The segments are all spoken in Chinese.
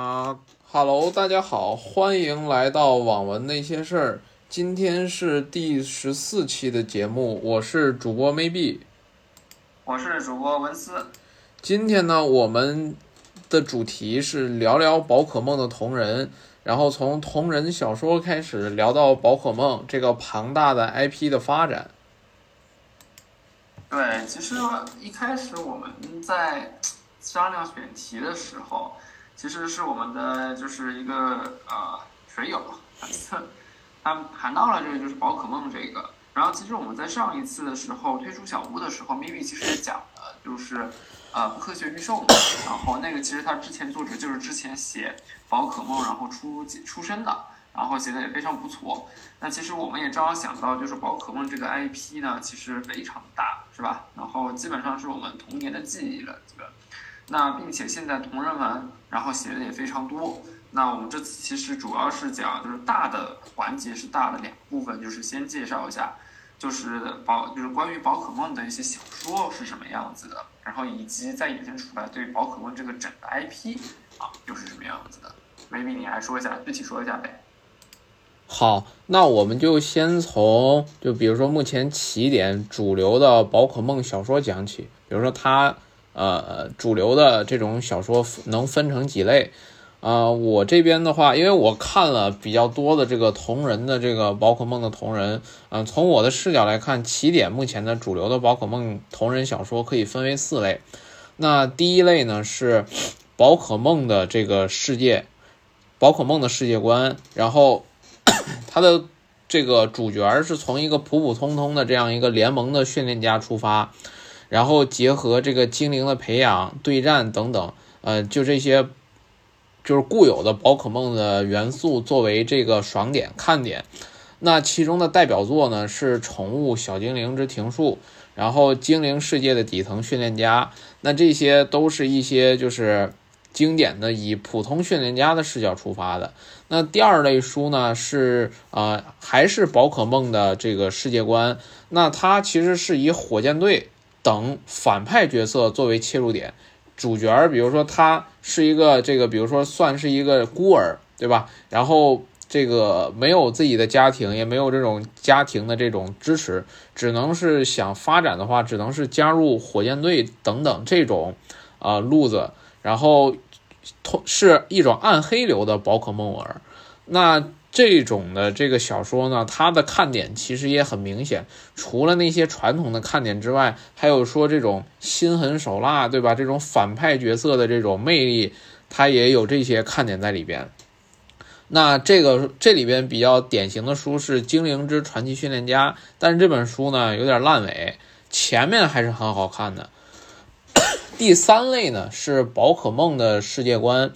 啊哈喽，大家好，欢迎来到网文那些事儿。今天是第十四期的节目，我是主播 maybe。我是主播文思。今天呢，我们的主题是聊聊宝可梦的同人，然后从同人小说开始聊到宝可梦这个庞大的 IP 的发展。对，其实一开始我们在商量选题的时候，其实是我们的就是一个呃水友，他谈到了这个就是宝可梦这个。然后其实我们在上一次的时候推出小屋的时候，maybe 其实讲了，就是呃不科学预售嘛。然后那个其实他之前作者就是之前写宝可梦然后出出身的，然后写的也非常不错。那其实我们也正好想到，就是宝可梦这个 IP 呢，其实非常大，是吧？然后基本上是我们童年的记忆了，基本。那并且现在同人文，然后写的也非常多。那我们这次其实主要是讲，就是大的环节是大的两部分，就是先介绍一下，就是宝，就是关于宝可梦的一些小说是什么样子的，然后以及再衍生出来对宝可梦这个整个 IP 啊又是什么样子的。maybe 你来说一下，具体说一下呗。好，那我们就先从就比如说目前起点主流的宝可梦小说讲起，比如说它呃主流的这种小说能分成几类。啊，我这边的话，因为我看了比较多的这个同人的这个宝可梦的同人，嗯，从我的视角来看，起点目前的主流的宝可梦同人小说可以分为四类。那第一类呢是宝可梦的这个世界，宝可梦的世界观，然后 它的这个主角是从一个普普通通的这样一个联盟的训练家出发，然后结合这个精灵的培养、对战等等，呃，就这些。就是固有的宝可梦的元素作为这个爽点看点，那其中的代表作呢是《宠物小精灵之庭树》，然后《精灵世界的底层训练家》，那这些都是一些就是经典的以普通训练家的视角出发的。那第二类书呢是呃还是宝可梦的这个世界观，那它其实是以火箭队等反派角色作为切入点。主角，比如说他是一个这个，比如说算是一个孤儿，对吧？然后这个没有自己的家庭，也没有这种家庭的这种支持，只能是想发展的话，只能是加入火箭队等等这种啊路子。然后，通是一种暗黑流的宝可梦儿。那。这种的这个小说呢，它的看点其实也很明显。除了那些传统的看点之外，还有说这种心狠手辣，对吧？这种反派角色的这种魅力，它也有这些看点在里边。那这个这里边比较典型的书是《精灵之传奇训练家》，但是这本书呢有点烂尾，前面还是很好看的。第三类呢是宝可梦的世界观。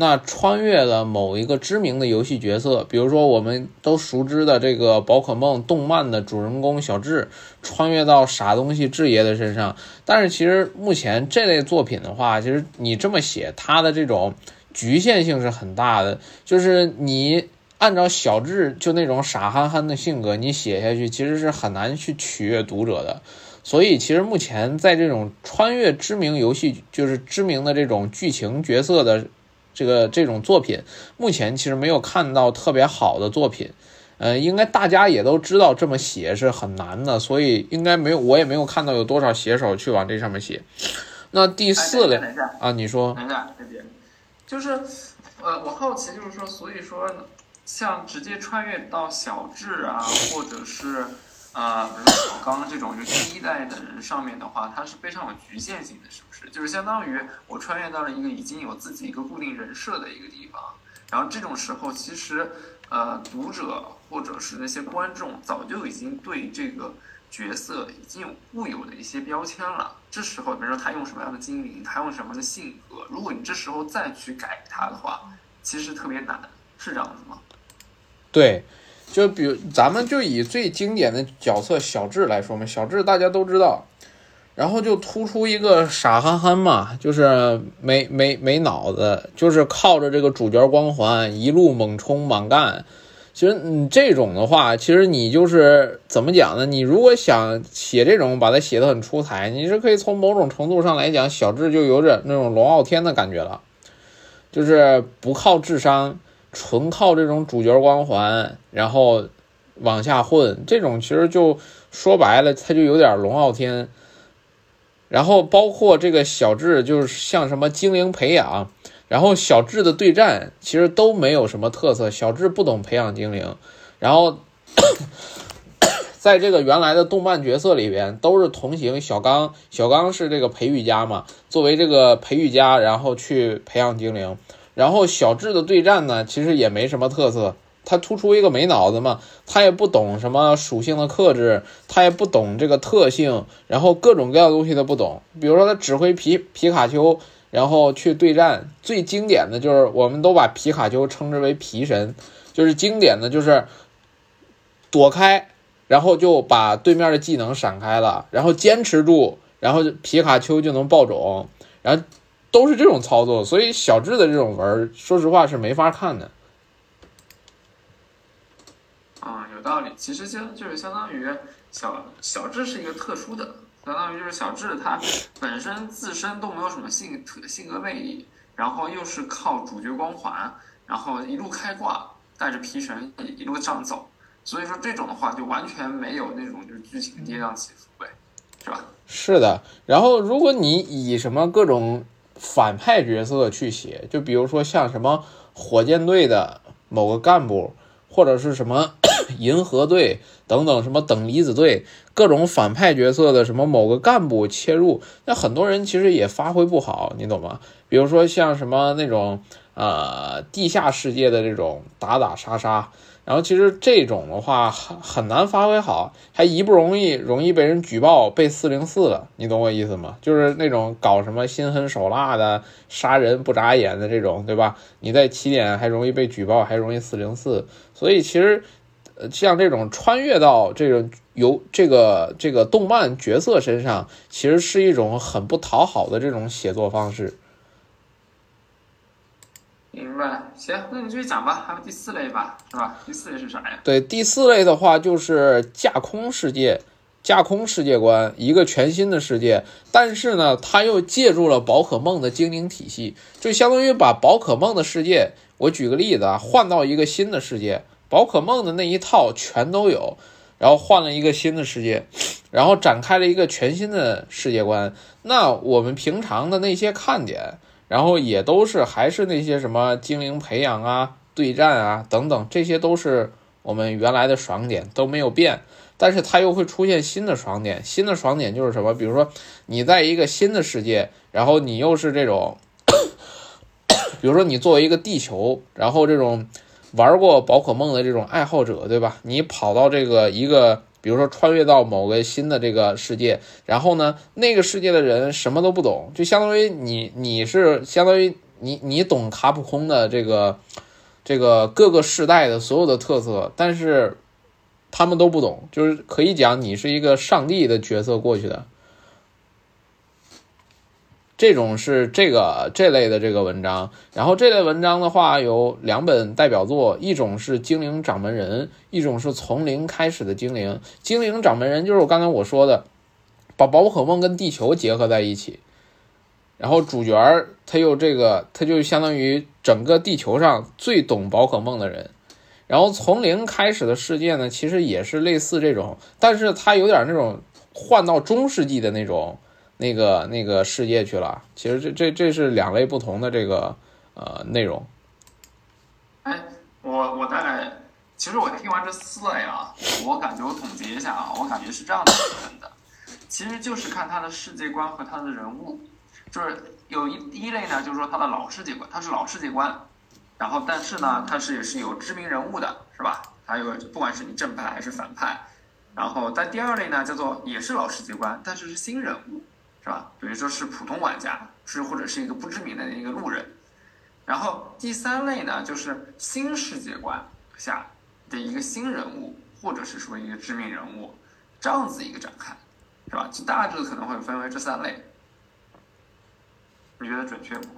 那穿越了某一个知名的游戏角色，比如说我们都熟知的这个宝可梦动漫的主人公小智，穿越到傻东西智爷的身上。但是其实目前这类作品的话，其实你这么写，它的这种局限性是很大的。就是你按照小智就那种傻憨憨的性格，你写下去其实是很难去取悦读者的。所以其实目前在这种穿越知名游戏，就是知名的这种剧情角色的。这个这种作品目前其实没有看到特别好的作品，呃，应该大家也都知道这么写是很难的，所以应该没有，我也没有看到有多少写手去往这上面写。那第四类啊，你说？等一下，这边就是，呃，我好奇就是说，所以说像直接穿越到小智啊，或者是。呃，比如说刚刚这种就第一代的人上面的话，它是非常有局限性的，是不是？就是相当于我穿越到了一个已经有自己一个固定人设的一个地方，然后这种时候，其实呃，读者或者是那些观众早就已经对这个角色已经有固有的一些标签了。这时候，比如说他用什么样的精灵，他用什么样的性格，如果你这时候再去改他的话，其实特别难，是这样子吗？对。就比如，咱们就以最经典的角色小智来说嘛，小智大家都知道，然后就突出一个傻憨憨嘛，就是没没没脑子，就是靠着这个主角光环一路猛冲猛干。其实你这种的话，其实你就是怎么讲呢？你如果想写这种，把它写的很出彩，你是可以从某种程度上来讲，小智就有点那种龙傲天的感觉了。就是不靠智商，纯靠这种主角光环，然后往下混，这种其实就说白了，他就有点龙傲天。然后包括这个小智，就是像什么精灵培养，然后小智的对战其实都没有什么特色，小智不懂培养精灵，然后。在这个原来的动漫角色里边，都是同行。小刚，小刚是这个培育家嘛，作为这个培育家，然后去培养精灵。然后小智的对战呢，其实也没什么特色，他突出一个没脑子嘛，他也不懂什么属性的克制，他也不懂这个特性，然后各种各样的东西都不懂。比如说他指挥皮皮卡丘，然后去对战，最经典的就是我们都把皮卡丘称之为皮神，就是经典的就是躲开。然后就把对面的技能闪开了，然后坚持住，然后皮卡丘就能爆种，然后都是这种操作，所以小智的这种文，说实话是没法看的。啊，有道理。其实相就是相当于小小智是一个特殊的，相当于就是小智他本身自身都没有什么性特性格魅力，然后又是靠主角光环，然后一路开挂，带着皮神一路这样走。所以说这种的话就完全没有那种就是剧情跌宕起伏呗，是吧？是的。然后如果你以什么各种反派角色去写，就比如说像什么火箭队的某个干部，或者是什么 银河队等等什么等离子队各种反派角色的什么某个干部切入，那很多人其实也发挥不好，你懂吗？比如说像什么那种呃地下世界的这种打打杀杀。然后其实这种的话很很难发挥好，还一不容易容易被人举报被四零四了，你懂我意思吗？就是那种搞什么心狠手辣的杀人不眨眼的这种，对吧？你在起点还容易被举报，还容易四零四，所以其实呃像这种穿越到这种由这个这个动漫角色身上，其实是一种很不讨好的这种写作方式。明白，行，那你继续讲吧，还有第四类吧，是吧？第四类是啥呀？对，第四类的话就是架空世界，架空世界观，一个全新的世界，但是呢，他又借助了宝可梦的精灵体系，就相当于把宝可梦的世界，我举个例子啊，换到一个新的世界，宝可梦的那一套全都有，然后换了一个新的世界，然后展开了一个全新的世界观，那我们平常的那些看点。然后也都是还是那些什么精灵培养啊、对战啊等等，这些都是我们原来的爽点都没有变，但是它又会出现新的爽点。新的爽点就是什么？比如说你在一个新的世界，然后你又是这种，比如说你作为一个地球，然后这种玩过宝可梦的这种爱好者，对吧？你跑到这个一个。比如说穿越到某个新的这个世界，然后呢，那个世界的人什么都不懂，就相当于你，你是相当于你，你懂卡普空的这个这个各个世代的所有的特色，但是他们都不懂，就是可以讲你是一个上帝的角色过去的。这种是这个这类的这个文章，然后这类文章的话有两本代表作，一种是《精灵掌门人》，一种是从零开始的精灵。精灵掌门人就是我刚才我说的，把宝可梦跟地球结合在一起，然后主角他又这个，他就相当于整个地球上最懂宝可梦的人。然后从零开始的世界呢，其实也是类似这种，但是它有点那种换到中世纪的那种。那个那个世界去了，其实这这这是两类不同的这个呃内容。哎，我我大概，其实我听完这四类啊，我感觉我总结一下啊，我感觉是这样的分的，其实就是看他的世界观和他的人物，就是有一一类呢，就是说他的老世界观，他是老世界观，然后但是呢，他是也是有知名人物的，是吧？还有不管是你正派还是反派，然后但第二类呢，叫做也是老世界观，但是是新人物。是吧？比如说是普通玩家，是或者是一个不知名的一个路人。然后第三类呢，就是新世界观下的一个新人物，或者是说一个知名人物，这样子一个展开，是吧？就大致可能会分为这三类。你觉得准确不？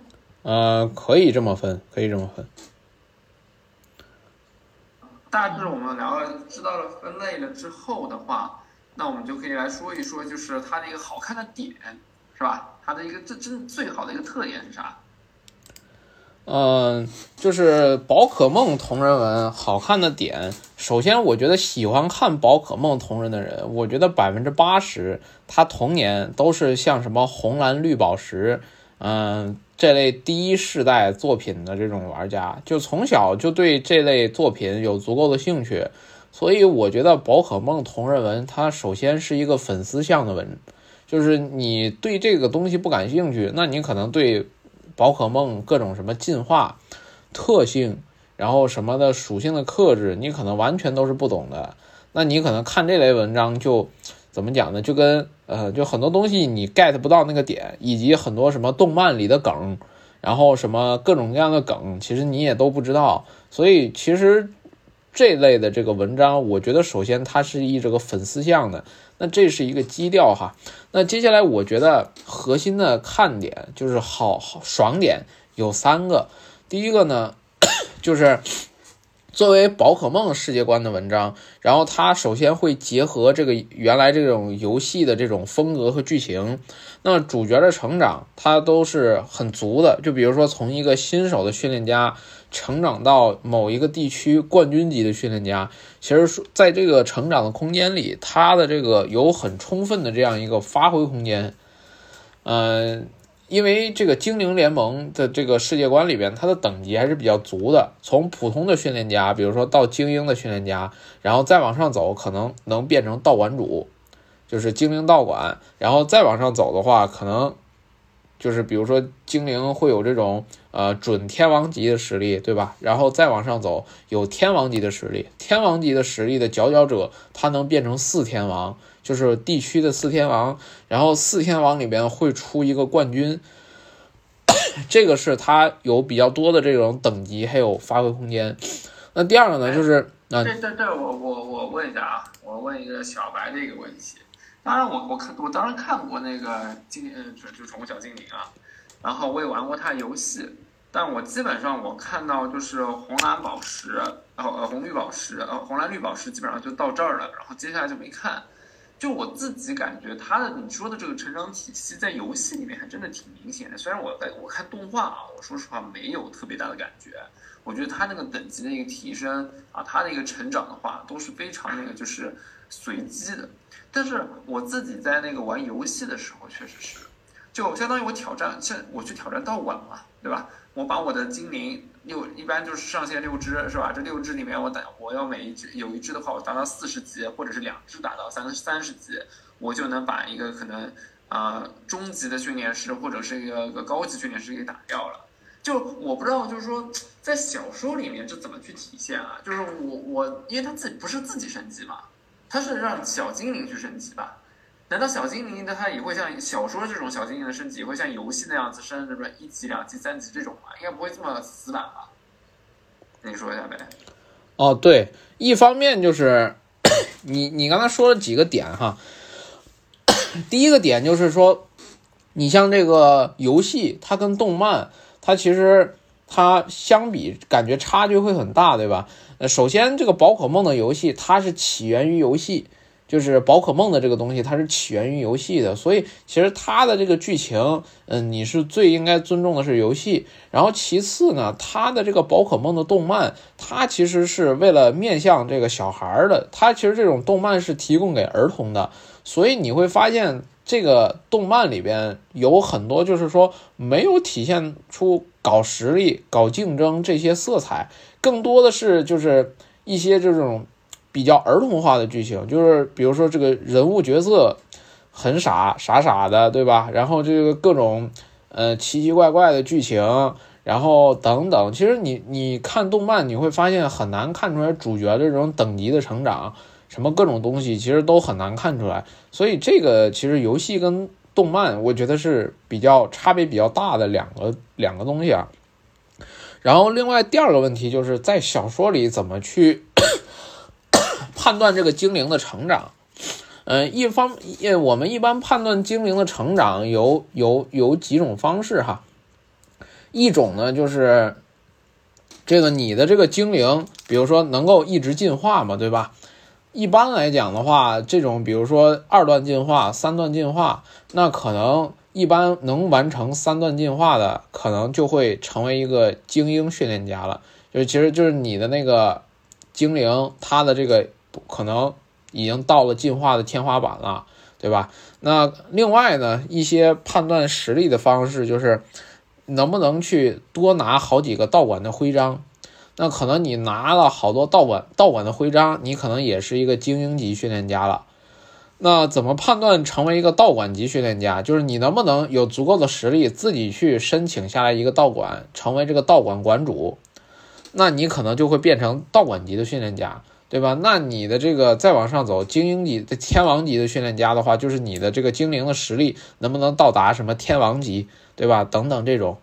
呃，可以这么分，可以这么分。大致我们聊了，知道了分类了之后的话。那我们就可以来说一说，就是它的一个好看的点，是吧？它的一个最真最好的一个特点是啥？嗯，就是宝可梦同人文好看的点，首先我觉得喜欢看宝可梦同人的人，我觉得百分之八十他童年都是像什么红蓝绿宝石，嗯，这类第一世代作品的这种玩家，就从小就对这类作品有足够的兴趣，所以我觉得宝可梦同人文它首先是一个粉丝向的文，就是你对这个东西不感兴趣，那你可能对。宝可梦各种什么进化特性，然后什么的属性的克制，你可能完全都是不懂的。那你可能看这类文章就怎么讲呢？就跟呃，就很多东西你 get 不到那个点，以及很多什么动漫里的梗，然后什么各种各样的梗，其实你也都不知道。所以其实这类的这个文章，我觉得首先它是以这个粉丝向的。那这是一个基调哈，那接下来我觉得核心的看点就是好好爽点有三个，第一个呢，就是作为宝可梦世界观的文章，然后它首先会结合这个原来这种游戏的这种风格和剧情，那主角的成长它都是很足的，就比如说从一个新手的训练家。成长到某一个地区冠军级的训练家，其实说在这个成长的空间里，他的这个有很充分的这样一个发挥空间。嗯，因为这个精灵联盟的这个世界观里边，它的等级还是比较足的。从普通的训练家，比如说到精英的训练家，然后再往上走，可能能变成道馆主，就是精灵道馆。然后再往上走的话，可能。就是比如说精灵会有这种呃准天王级的实力，对吧？然后再往上走，有天王级的实力，天王级的实力的佼佼者，他能变成四天王，就是地区的四天王。然后四天王里边会出一个冠军，这个是他有比较多的这种等级还有发挥空间。那第二个呢，就是啊，对对对，我我我问一下啊，我问一个小白的一个问题。当然，我我看我当然看过那个精呃就就宠物小精灵啊，然后我也玩过它游戏，但我基本上我看到就是红蓝宝石，然后呃红绿宝石，呃红蓝绿宝石基本上就到这儿了，然后接下来就没看。就我自己感觉他的你说的这个成长体系在游戏里面还真的挺明显的，虽然我在我看动画啊，我说实话没有特别大的感觉。我觉得他那个等级的一个提升啊，他的一个成长的话都是非常那个就是随机的。但是我自己在那个玩游戏的时候，确实是，就相当于我挑战，像我去挑战道馆嘛，对吧？我把我的精灵六，一般就是上线六只，是吧？这六只里面，我打我要每一只有一只的话，我达到四十级，或者是两只达到三三十级，我就能把一个可能啊中级的训练师或者是一个个高级训练师给打掉了。就我不知道，就是说在小说里面这怎么去体现啊？就是我我因为他自己不是自己升级嘛。他是让小精灵去升级吧？难道小精灵的它也会像小说这种小精灵的升级，会像游戏那样子升，什么一级、两级、三级这种吗？应该不会这么死板吧？你说一下呗。哦，对，一方面就是你你刚才说了几个点哈。第一个点就是说，你像这个游戏，它跟动漫，它其实它相比，感觉差距会很大，对吧？呃首先，这个宝可梦的游戏它是起源于游戏，就是宝可梦的这个东西它是起源于游戏的，所以其实它的这个剧情，嗯，你是最应该尊重的是游戏。然后其次呢，它的这个宝可梦的动漫，它其实是为了面向这个小孩儿的，它其实这种动漫是提供给儿童的，所以你会发现这个动漫里边有很多就是说没有体现出搞实力、搞竞争这些色彩。更多的是就是一些这种比较儿童化的剧情，就是比如说这个人物角色很傻傻傻的，对吧？然后这个各种呃奇奇怪怪的剧情，然后等等。其实你你看动漫，你会发现很难看出来主角的这种等级的成长，什么各种东西其实都很难看出来。所以这个其实游戏跟动漫，我觉得是比较差别比较大的两个两个东西啊。然后，另外第二个问题就是在小说里怎么去判断这个精灵的成长？嗯，一方，我们一般判断精灵的成长有有有几种方式哈。一种呢，就是这个你的这个精灵，比如说能够一直进化嘛，对吧？一般来讲的话，这种比如说二段进化、三段进化，那可能一般能完成三段进化的，可能就会成为一个精英训练家了。就其实就是你的那个精灵，它的这个可能已经到了进化的天花板了，对吧？那另外呢，一些判断实力的方式就是能不能去多拿好几个道馆的徽章。那可能你拿了好多道馆道馆的徽章，你可能也是一个精英级训练家了。那怎么判断成为一个道馆级训练家？就是你能不能有足够的实力自己去申请下来一个道馆，成为这个道馆馆主？那你可能就会变成道馆级的训练家，对吧？那你的这个再往上走，精英级的天王级的训练家的话，就是你的这个精灵的实力能不能到达什么天王级，对吧？等等这种，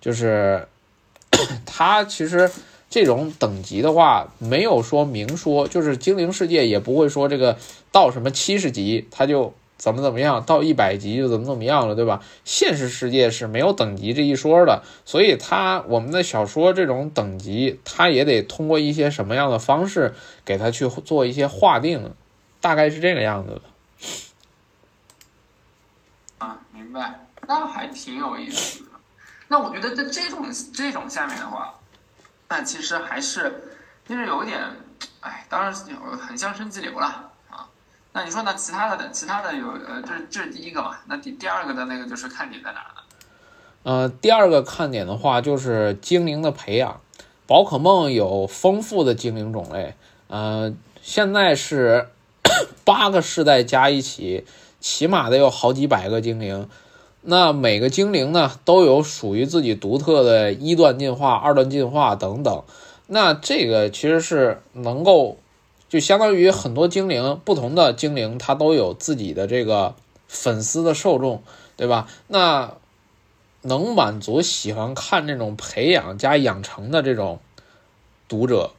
就是 他其实。这种等级的话，没有说明说，就是精灵世界也不会说这个到什么七十级他就怎么怎么样，到一百级就怎么怎么样了，对吧？现实世界是没有等级这一说的，所以他我们的小说这种等级，他也得通过一些什么样的方式给他去做一些划定，大概是这个样子的。啊，明白，那还挺有意思的。那我觉得在这种这种下面的话。那其实还是，就是有点，哎，当然很像升级流了。那你说呢？其他的，其他的有，呃，这这是第一个嘛？那第第二个的那个就是看点在哪呢？呃，第二个看点的话就是精灵的培养。宝可梦有丰富的精灵种类，呃，现在是 八个世代加一起，起码得有好几百个精灵。那每个精灵呢，都有属于自己独特的一段进化、二段进化等等。那这个其实是能够，就相当于很多精灵，不同的精灵它都有自己的这个粉丝的受众，对吧？那能满足喜欢看这种培养加养成的这种读者，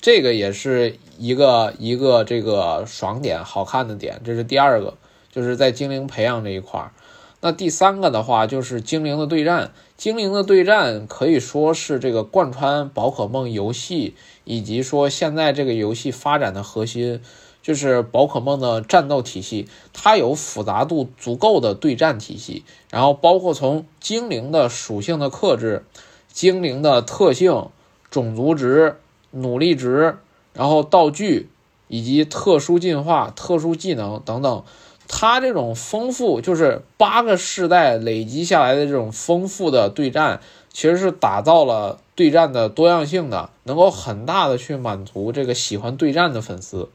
这个也是一个一个这个爽点、好看的点。这是第二个，就是在精灵培养这一块儿。那第三个的话就是精灵的对战，精灵的对战可以说是这个贯穿宝可梦游戏以及说现在这个游戏发展的核心，就是宝可梦的战斗体系，它有复杂度足够的对战体系，然后包括从精灵的属性的克制、精灵的特性、种族值、努力值，然后道具以及特殊进化、特殊技能等等。它这种丰富，就是八个世代累积下来的这种丰富的对战，其实是打造了对战的多样性的，能够很大的去满足这个喜欢对战的粉丝。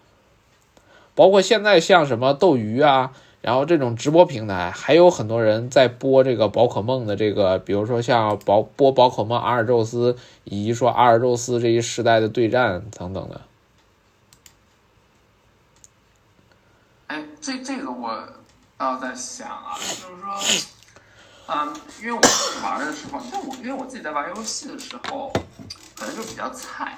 包括现在像什么斗鱼啊，然后这种直播平台，还有很多人在播这个宝可梦的这个，比如说像宝播宝可梦阿尔宙斯，以及说阿尔宙斯这一时代的对战等等的。哎这这个我倒在想啊，就是说，嗯，因为我自己玩的时候，但我因为我自己在玩游戏的时候，可能就比较菜，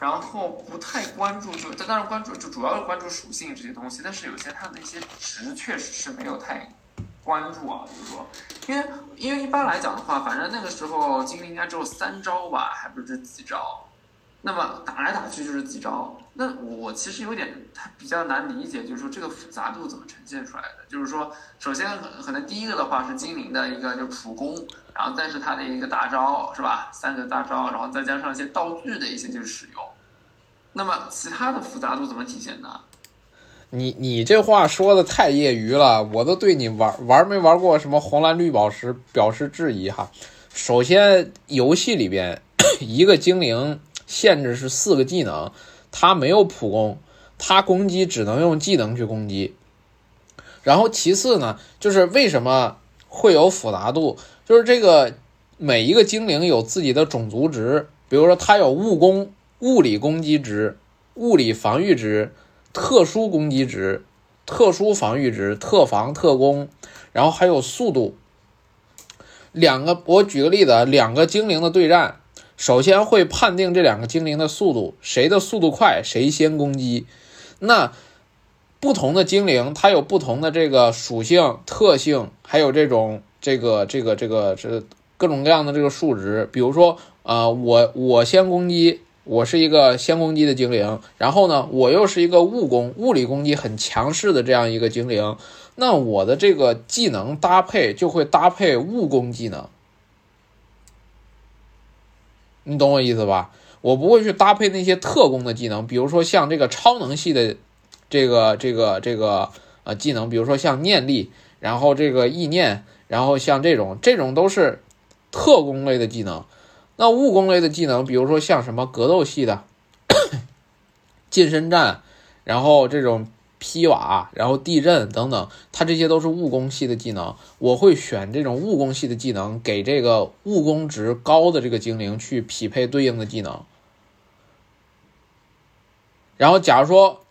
然后不太关注，就当然关注，就主要是关注属性这些东西，但是有些它的一些值确实是没有太关注啊，比如说，因为因为一般来讲的话，反正那个时候精灵应该只有三招吧，还不是这几招。那么打来打去就是几招，那我其实有点比较难理解，就是说这个复杂度怎么呈现出来的？就是说，首先可能第一个的话是精灵的一个就普攻，然后再是它的一个大招，是吧？三个大招，然后再加上一些道具的一些就是使用。那么其他的复杂度怎么体现呢？你你这话说的太业余了，我都对你玩玩没玩过什么红蓝绿宝石表示质疑哈。首先，游戏里边 一个精灵。限制是四个技能，它没有普攻，它攻击只能用技能去攻击。然后其次呢，就是为什么会有复杂度？就是这个每一个精灵有自己的种族值，比如说它有物攻、物理攻击值、物理防御值、特殊攻击值、特殊防御值、特防、特攻，然后还有速度。两个，我举个例子，两个精灵的对战。首先会判定这两个精灵的速度，谁的速度快，谁先攻击。那不同的精灵，它有不同的这个属性特性，还有这种这个这个这个这各种各样的这个数值。比如说，呃，我我先攻击，我是一个先攻击的精灵，然后呢，我又是一个物攻，物理攻击很强势的这样一个精灵，那我的这个技能搭配就会搭配物攻技能，你懂我意思吧？我不会去搭配那些特工的技能，比如说像这个超能系的这个这个这个呃技能，比如说像念力，然后这个意念，然后像这种这种都是特工类的技能。那物攻类的技能，比如说像什么格斗系的 近身战，然后这种劈瓦，然后地震等等，它这些都是物攻系的技能。我会选这种物攻系的技能，给这个物攻值高的这个精灵去匹配对应的技能。然后，假如说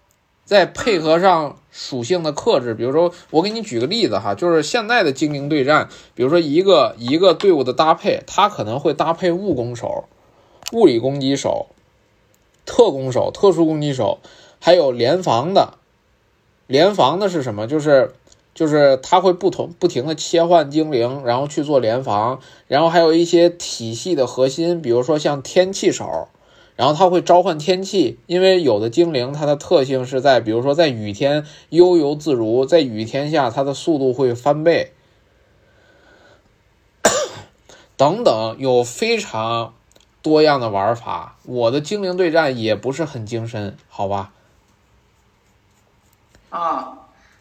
再配合上属性的克制，比如说我给你举个例子哈，就是现在的精灵对战，比如说一个一个队伍的搭配，它可能会搭配物攻手、物理攻击手、特攻手、特殊攻击手，还有联防的。联防的是什么？就是就是它会不同不停的切换精灵，然后去做联防，然后还有一些体系的核心，比如说像天气手。然后它会召唤天气，因为有的精灵它的特性是在，比如说在雨天悠游自如，在雨天下它的速度会翻倍，等等，有非常多样的玩法。我的精灵对战也不是很精深，好吧？啊，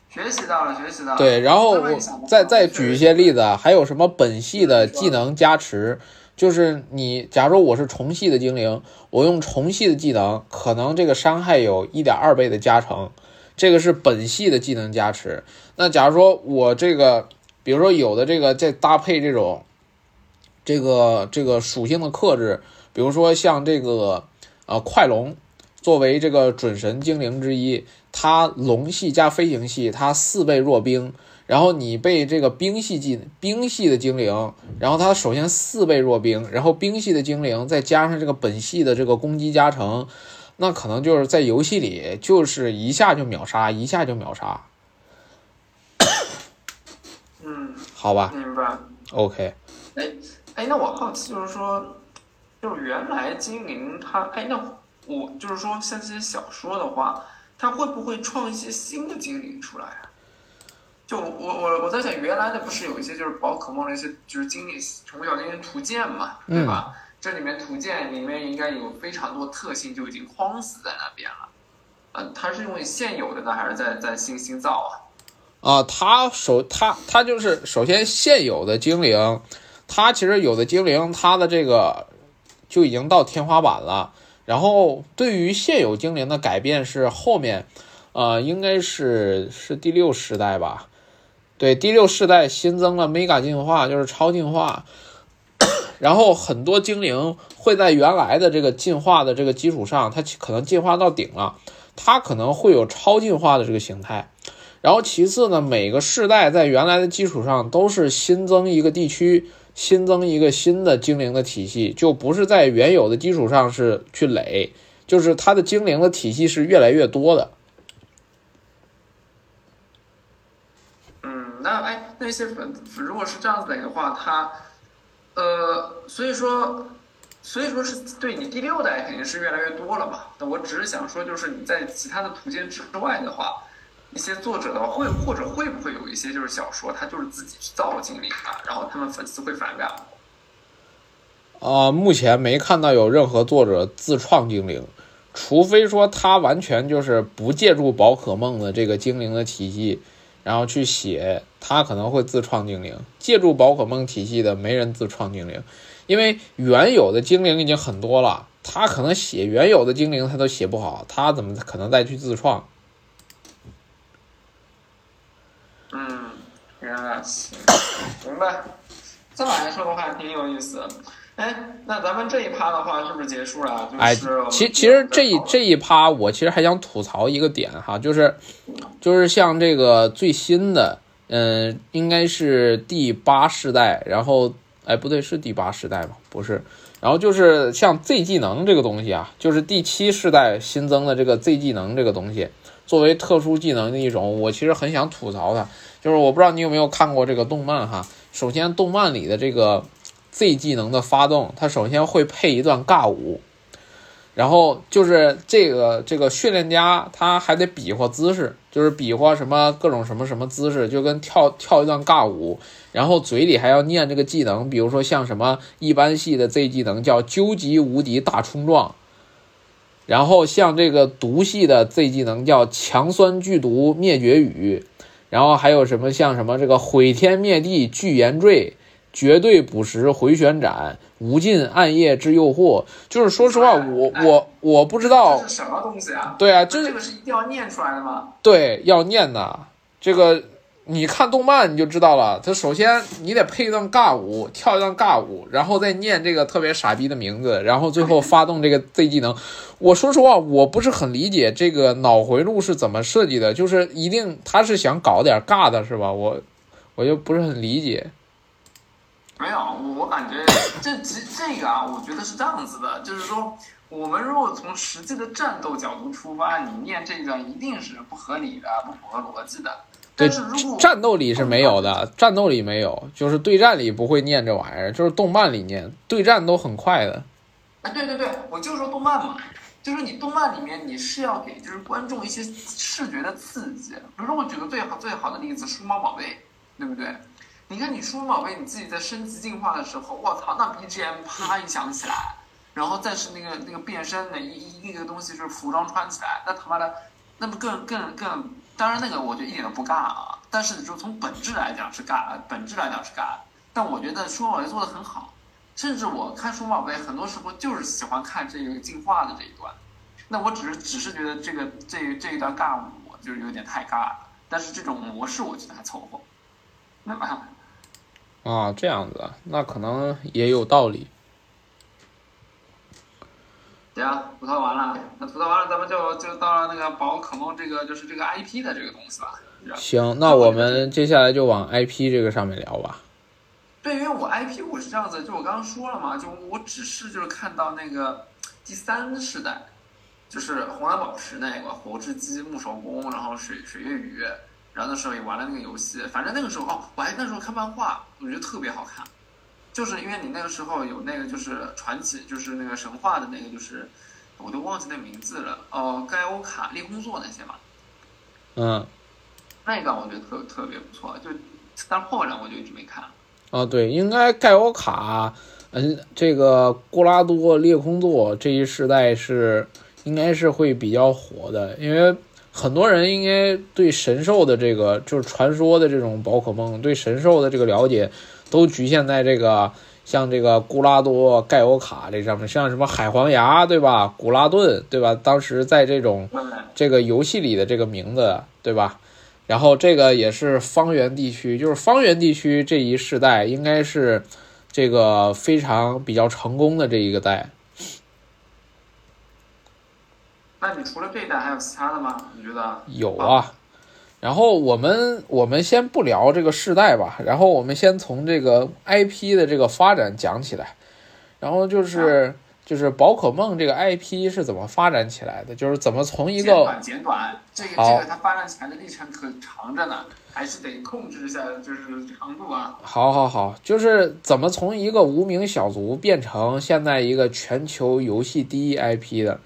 学习到了，学习到了。对，然后我再再举一些例子，还有什么本系的技能加持。就是你，假如我是虫系的精灵，我用虫系的技能，可能这个伤害有一点二倍的加成，这个是本系的技能加持。那假如说我这个，比如说有的这个再搭配这种，这个这个属性的克制，比如说像这个呃快龙，作为这个准神精灵之一，它龙系加飞行系，它四倍弱冰。然后你被这个冰系技冰系的精灵，然后它首先四倍弱冰，然后冰系的精灵再加上这个本系的这个攻击加成，那可能就是在游戏里就是一下就秒杀，一下就秒杀。嗯，好吧，明白。OK。哎哎，那我好奇就是说，就是原来精灵它哎，那我就是说像这些小说的话，它会不会创一些新的精灵出来啊？就我我我在想，原来的不是有一些就是宝可梦的一些就是经历从小那些图鉴嘛，对吧？这里面图鉴里面应该有非常多特性就已经框死在那边了。嗯，它是用现有的呢，还是在在新新造啊？啊，它首它它就是首先现有的精灵，它其实有的精灵它的这个就已经到天花板了。然后对于现有精灵的改变是后面，呃，应该是是第六世代吧。对，第六世代新增了 mega 进化，就是超进化，然后很多精灵会在原来的这个进化的这个基础上，它可能进化到顶了，它可能会有超进化的这个形态。然后其次呢，每个世代在原来的基础上都是新增一个地区，新增一个新的精灵的体系，就不是在原有的基础上是去垒，就是它的精灵的体系是越来越多的。嗯那哎，那些粉如果是这样子垒的话，它，呃，所以说，所以说是对你第六代肯定是越来越多了嘛。那我只是想说，就是你在其他的途径之外的话，一些作者的话会或者会不会有一些就是小说，他就是自己去造精灵啊，然后他们粉丝会反感。啊，目前没看到有任何作者自创精灵，除非说他完全就是不借助宝可梦的这个精灵的体系。然后去写，他可能会自创精灵，借助宝可梦体系的没人自创精灵，因为原有的精灵已经很多了，他可能写原有的精灵他都写不好，他怎么可能再去自创？嗯，明白。这么来说的话，挺有意思。哎，那咱们这一趴的话是不是结束了？哎，其其实这一这一趴，我其实还想吐槽一个点哈，就是就是像这个最新的，嗯，应该是第八世代，然后哎不对，是第八世代吗？不是，然后就是像 Z 技能这个东西啊，就是第七世代新增的这个 Z 技能这个东西，作为特殊技能的一种，我其实很想吐槽它，就是我不知道你有没有看过这个动漫哈，首先动漫里的这个。Z 技能的发动，它首先会配一段尬舞，然后就是这个这个训练家他还得比划姿势，就是比划什么各种什么什么姿势，就跟跳跳一段尬舞，然后嘴里还要念这个技能，比如说像什么一般系的 Z 技能叫究极无敌大冲撞，然后像这个毒系的 Z 技能叫强酸剧毒灭绝雨，然后还有什么像什么这个毁天灭地巨岩坠。绝对捕食回旋斩，无尽暗夜之诱惑。就是说实话，我我我不知道这是什么东西啊？对啊，这这个是一定要念出来的吗？对要念的。这个你看动漫你就知道了。它首先你得配一段尬舞，跳一段尬舞，然后再念这个特别傻逼的名字，然后最后发动这个 Z 技能。我说实话，我不是很理解这个脑回路是怎么设计的，就是一定他是想搞点尬的是吧？我我就不是很理解。没有，我感觉这这这个啊，我觉得是这样子的，就是说，我们如果从实际的战斗角度出发，你念这一段一定是不合理的，不符合逻辑的。对战斗里是没有的，战斗里没有，就是对战里不会念这玩意儿，就是动漫里念，对战都很快的。啊，对对对，我就说动漫嘛，就是你动漫里面你是要给就是观众一些视觉的刺激。比如说我举个最好最好的例子，数码宝贝，对不对？你看你数码宝贝你自己在升级进化的时候，我操，那 BGM 啪一响起来，然后再是那个那个变身的一一个个东西就是服装穿起来，那他妈的，那不更更更？当然那个我觉得一点都不尬啊，但是就从本质来讲是尬，本质来讲是尬。但我觉得数码宝贝做的很好。甚至我看数码宝贝，很多时候就是喜欢看这个进化的这一段。那我只是只是觉得这个这这一段尬舞就是有点太尬了，但是这种模式我觉得还凑合。那么啊，这样子啊，那可能也有道理。行，吐槽完了，那吐槽完了，咱们就就到了那个宝可梦这个就是这个 IP 的这个东西吧行，那我们接下来就往 IP 这个上面聊吧。对，因为我 IP 我是这样子，就我刚刚说了嘛，就我只是就是看到那个第三世代，就是红蓝宝石那个火之鸡、木手工，然后水水月雨，然后那时候也玩了那个游戏，反正那个时候哦，我还那时候看漫画，我觉得特别好看，就是因为你那个时候有那个就是传奇，就是那个神话的那个就是，我都忘记那名字了，哦，盖欧卡、利空座那些嘛，嗯，那个我觉得特特别不错，就但是后来我就一直没看。啊，对，应该盖欧卡，嗯，这个古拉多、裂空座这一世代是应该是会比较火的，因为很多人应该对神兽的这个就是传说的这种宝可梦，对神兽的这个了解都局限在这个像这个古拉多、盖欧卡这上面，像什么海皇牙，对吧？古拉顿，对吧？当时在这种这个游戏里的这个名字，对吧？然后这个也是方圆地区，就是方圆地区这一世代应该是这个非常比较成功的这一个代。那你除了这一代还有其他的吗？你觉得？有啊，然后我们我们先不聊这个世代吧，然后我们先从这个 IP 的这个发展讲起来，然后就是就是宝可梦这个 IP 是怎么发展起来的，就是怎么从一个简短简短，这个这个它发展起来的历程可长着呢，还是得控制一下就是长度啊。好好好，就是怎么从一个无名小卒变成现在一个全球游戏第一 IP 的。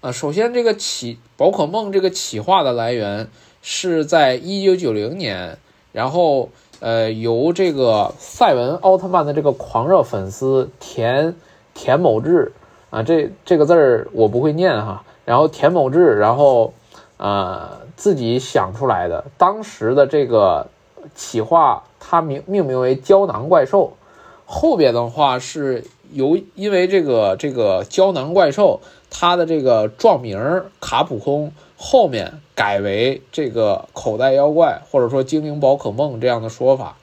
呃，首先这个企宝可梦这个企划的来源是在一九九零年，然后呃由这个赛文奥特曼的这个狂热粉丝田田某志啊，这这个字儿我不会念哈，然后田某志，然后呃自己想出来的，当时的这个企划它名命名为胶囊怪兽，后边的话是由因为这个这个胶囊怪兽。它的这个撞名卡普空后面改为这个口袋妖怪或者说精灵宝可梦这样的说法。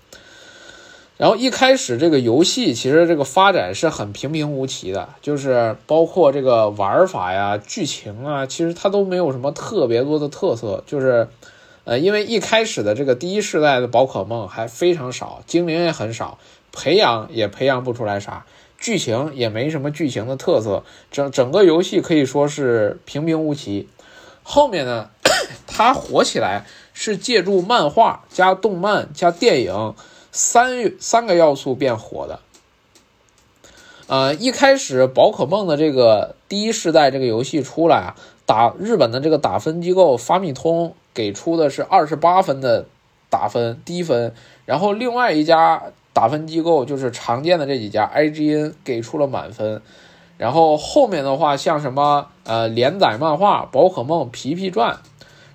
然后一开始这个游戏其实这个发展是很平平无奇的，就是包括这个玩法呀、剧情啊，其实它都没有什么特别多的特色。就是，呃，因为一开始的这个第一世代的宝可梦还非常少，精灵也很少，培养也培养不出来啥。剧情也没什么剧情的特色，整整个游戏可以说是平平无奇。后面呢，它火起来是借助漫画加动漫加电影三三个要素变火的。呃，一开始宝可梦的这个第一世代这个游戏出来啊，打日本的这个打分机构发米通给出的是二十八分的打分低分，然后另外一家打分机构就是常见的这几家 IGN 给出了满分，然后后面的话像什么呃连载漫画宝可梦皮皮传，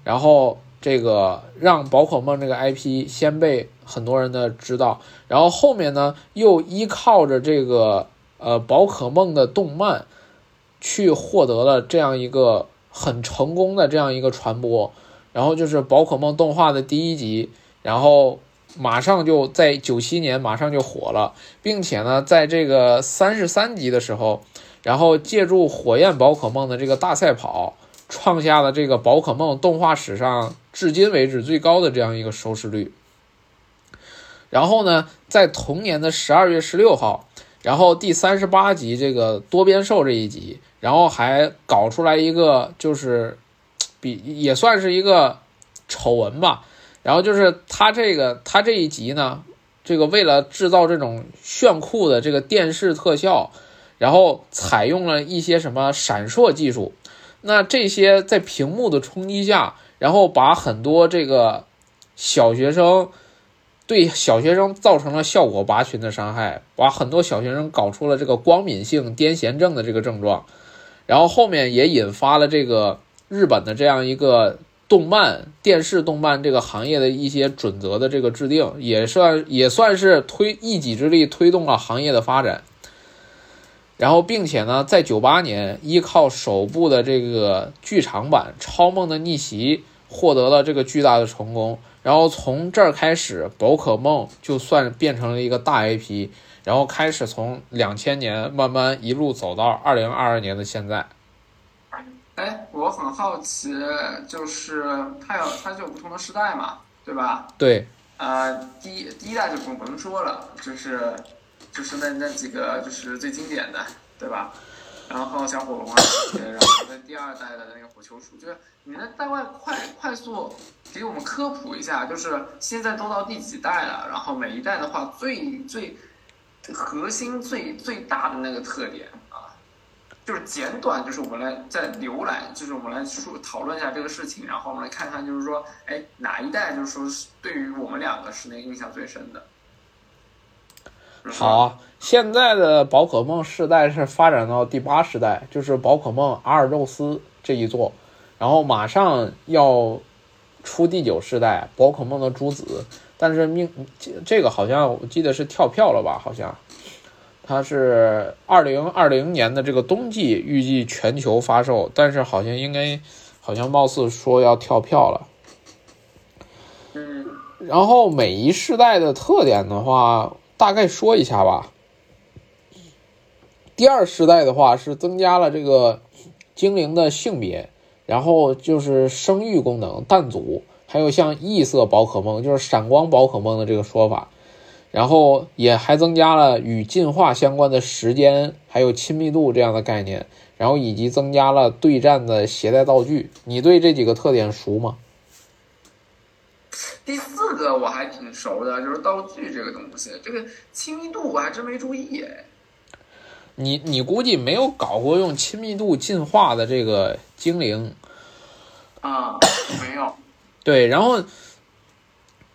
然后这个让宝可梦这个 IP 先被很多人的知道，然后后面呢又依靠着这个。呃，宝可梦的动漫，去获得了这样一个很成功的这样一个传播，然后就是宝可梦动画的第一集，然后马上就在九七年马上就火了，并且呢，在这个三十三集的时候，然后借助火焰宝可梦的这个大赛跑，创下了这个宝可梦动画史上至今为止最高的这样一个收视率。然后呢，在同年的十二月十六号。然后第三十八集这个多边兽这一集，然后还搞出来一个，就是比也算是一个丑闻吧。然后就是他这个他这一集呢，这个为了制造这种炫酷的这个电视特效，然后采用了一些什么闪烁技术。那这些在屏幕的冲击下，然后把很多这个小学生。对小学生造成了效果拔群的伤害，把很多小学生搞出了这个光敏性癫痫症的这个症状，然后后面也引发了这个日本的这样一个动漫电视动漫这个行业的一些准则的这个制定，也算也算是推一己之力推动了行业的发展。然后，并且呢，在九八年依靠首部的这个剧场版《超梦的逆袭》获得了这个巨大的成功。然后从这儿开始，宝可梦就算变成了一个大 IP，然后开始从两千年慢慢一路走到二零二二年的现在。哎，我很好奇，就是它有它就有不同的时代嘛，对吧？对。呃，第一第一代就不不用说了，就是就是那那几个就是最经典的，对吧？然后小火龙啊，然后那第二代的那个火球鼠，就是你能在外快快速给我们科普一下，就是现在都到第几代了？然后每一代的话，最最核心最最大的那个特点啊，就是简短，就是我们来再浏览，就是我们来说讨论一下这个事情，然后我们来看看，就是说，哎，哪一代就是说是对于我们两个是那个印象最深的？好，现在的宝可梦世代是发展到第八世代，就是宝可梦阿尔宙斯这一座，然后马上要出第九世代宝可梦的朱子，但是命这个好像我记得是跳票了吧？好像它是二零二零年的这个冬季预计全球发售，但是好像应该好像貌似说要跳票了。嗯，然后每一世代的特点的话。大概说一下吧。第二世代的话是增加了这个精灵的性别，然后就是生育功能、弹组，还有像异色宝可梦，就是闪光宝可梦的这个说法。然后也还增加了与进化相关的时间，还有亲密度这样的概念，然后以及增加了对战的携带道具。你对这几个特点熟吗？第四个我还挺熟的，就是道具这个东西，这个亲密度我还真没注意哎。你你估计没有搞过用亲密度进化的这个精灵啊？没有。对，然后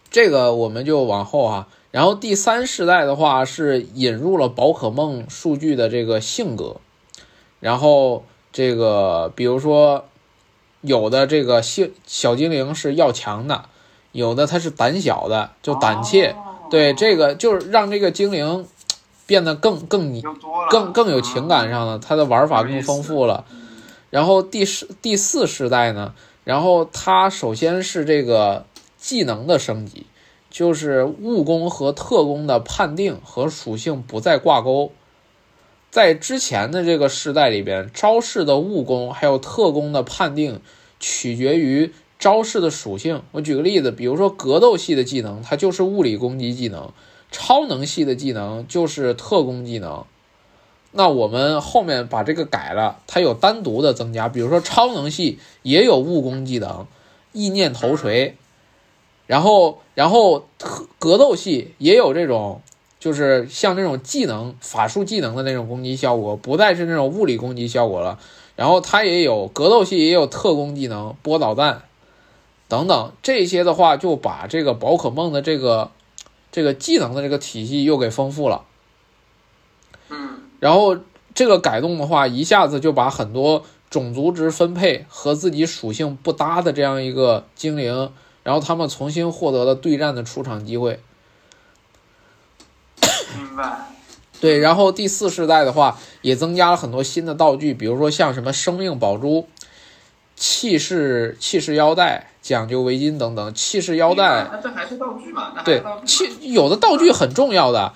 这个我们就往后啊，然后第三世代的话是引入了宝可梦数据的这个性格，然后这个比如说有的这个性小精灵是要强的。有的它是胆小的，就胆怯，对这个就是让这个精灵变得更更更更有情感上了，它的玩法更丰富了。然后第四第四世代呢，然后它首先是这个技能的升级，就是务工和特工的判定和属性不再挂钩，在之前的这个世代里边，招式的务工还有特工的判定取决于。招式的属性，我举个例子，比如说格斗系的技能，它就是物理攻击技能；超能系的技能就是特工技能。那我们后面把这个改了，它有单独的增加，比如说超能系也有物攻技能，意念头锤。然后，然后特格斗系也有这种，就是像那种技能法术技能的那种攻击效果，不再是那种物理攻击效果了。然后它也有格斗系，也有特工技能，波导弹等等这些的话，就把这个宝可梦的这个这个技能的这个体系又给丰富了。嗯然后这个改动的话，一下子就把很多种族值分配和自己属性不搭的这样一个精灵，然后他们重新获得了对战的出场机会。明白。对，然后第四世代的话，也增加了很多新的道具，比如说像什么生命宝珠、气势气势腰带、讲究围巾等等。气势腰带，那这还是道具嘛？那对气有的道具很重要的，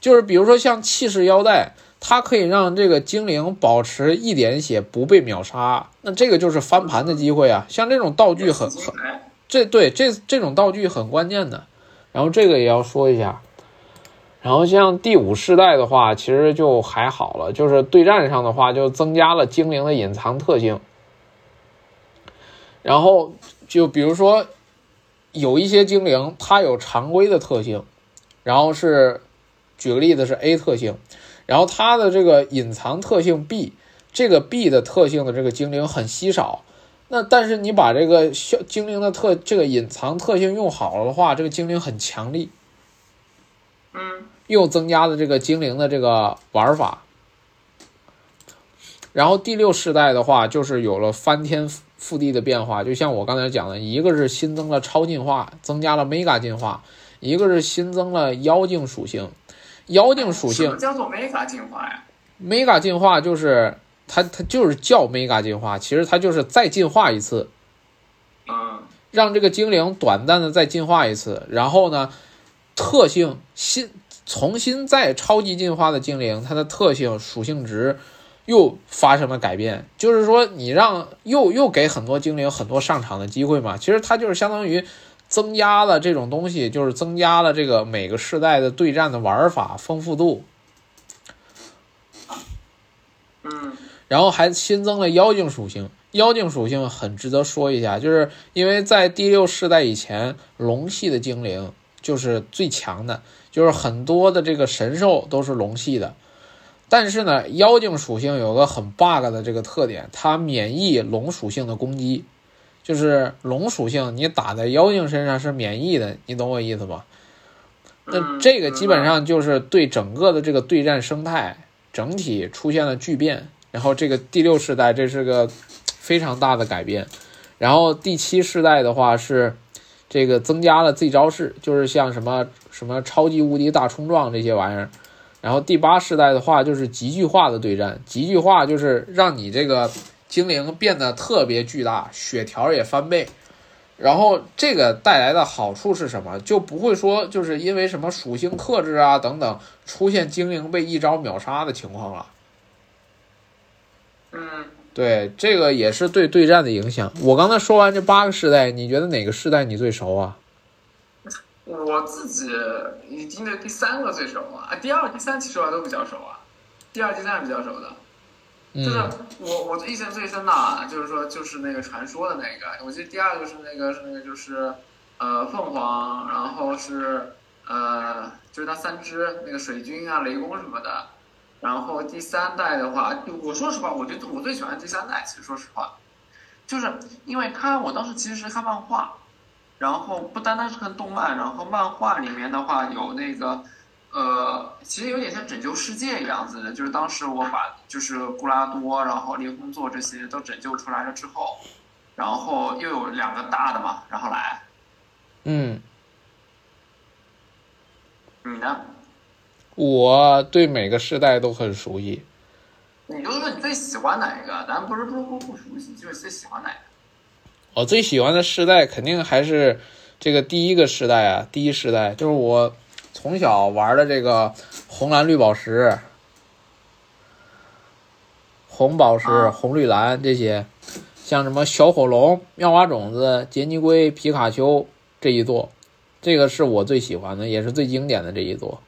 就是比如说像气势腰带，它可以让这个精灵保持一点血不被秒杀，那这个就是翻盘的机会啊。像这种道具很很哎这对这这种道具很关键的，然后这个也要说一下。然后像第五世代的话，其实就还好了，就是对战上的话就增加了精灵的隐藏特性。然后就比如说有一些精灵，它有常规的特性，然后是举个例子是 A 特性，然后它的这个隐藏特性 B，这个 B 的特性的这个精灵很稀少。那但是你把这个小精灵的特这个隐藏特性用好了的话，这个精灵很强力，嗯又增加了这个精灵的这个玩法。然后第六世代的话，就是有了翻天覆地的变化，就像我刚才讲的，一个是新增了超进化，增加了 mega 进化，一个是新增了妖精属性。妖精属性什么叫做 mega 进化呀？mega 进化就是它它就是叫 mega 进化，其实它就是再进化一次，嗯让这个精灵短暂的再进化一次，然后呢，特性新重新再超级进化的精灵，它的特性属性值又发生了改变，就是说你让又又给很多精灵很多上场的机会嘛，其实它就是相当于增加了这种东西，就是增加了这个每个世代的对战的玩法丰富度。嗯然后还新增了妖精属性。妖精属性很值得说一下，就是因为在第六世代以前，龙系的精灵就是最强的，就是很多的这个神兽都是龙系的。但是呢，妖精属性有个很 bug 的这个特点，它免疫龙属性的攻击，就是龙属性你打在妖精身上是免疫的，你懂我意思吧？那嗯这个基本上就是对整个的这个对战生态整体出现了巨变。然后这个第六世代这是个非常大的改变。然后第七世代的话是这个增加了 Z 招式，就是像什么什么超级无敌大冲撞这些玩意儿。然后第八世代的话就是极巨化的对战，极巨化就是让你这个精灵变得特别巨大，血条也翻倍。然后这个带来的好处是什么？就不会说就是因为什么属性克制啊等等，出现精灵被一招秒杀的情况了。嗯，对，这个也是对对战的影响。我刚才说完这八个世代，你觉得哪个世代你最熟啊？我自己已经对第三个最熟了，啊第二、第三其实我都比较熟啊，第二、第三是比较熟的。就是嗯我我印象最深的啊，就是说就是那个传说的那个，我记得第二个是那个是那个就是呃凤凰，然后是呃就是那三只那个水军啊、雷公什么的，然后第三代的话，我说实话，我觉得我最喜欢第三代，其实说实话，就是因为他我当时其实是看漫画，然后不单单是看动漫，然后漫画里面的话有那个。呃，其实有点像拯救世界一样子的，就是当时我把就是古拉多，然后猎空座这些都拯救出来了之后，然后又有两个大的嘛，然后来，嗯，你呢？我对每个世代都很熟悉。你就说你最喜欢哪一个？咱不是不不不熟悉，就是最喜欢哪一个？我最喜欢的世代肯定还是这个第一个世代啊，第一世代就是我从小玩的这个红蓝绿宝石、红宝石、啊红绿蓝这些，像什么小火龙、妙蛙种子、杰尼龟、皮卡丘这一座，这个是我最喜欢的，也是最经典的这一座。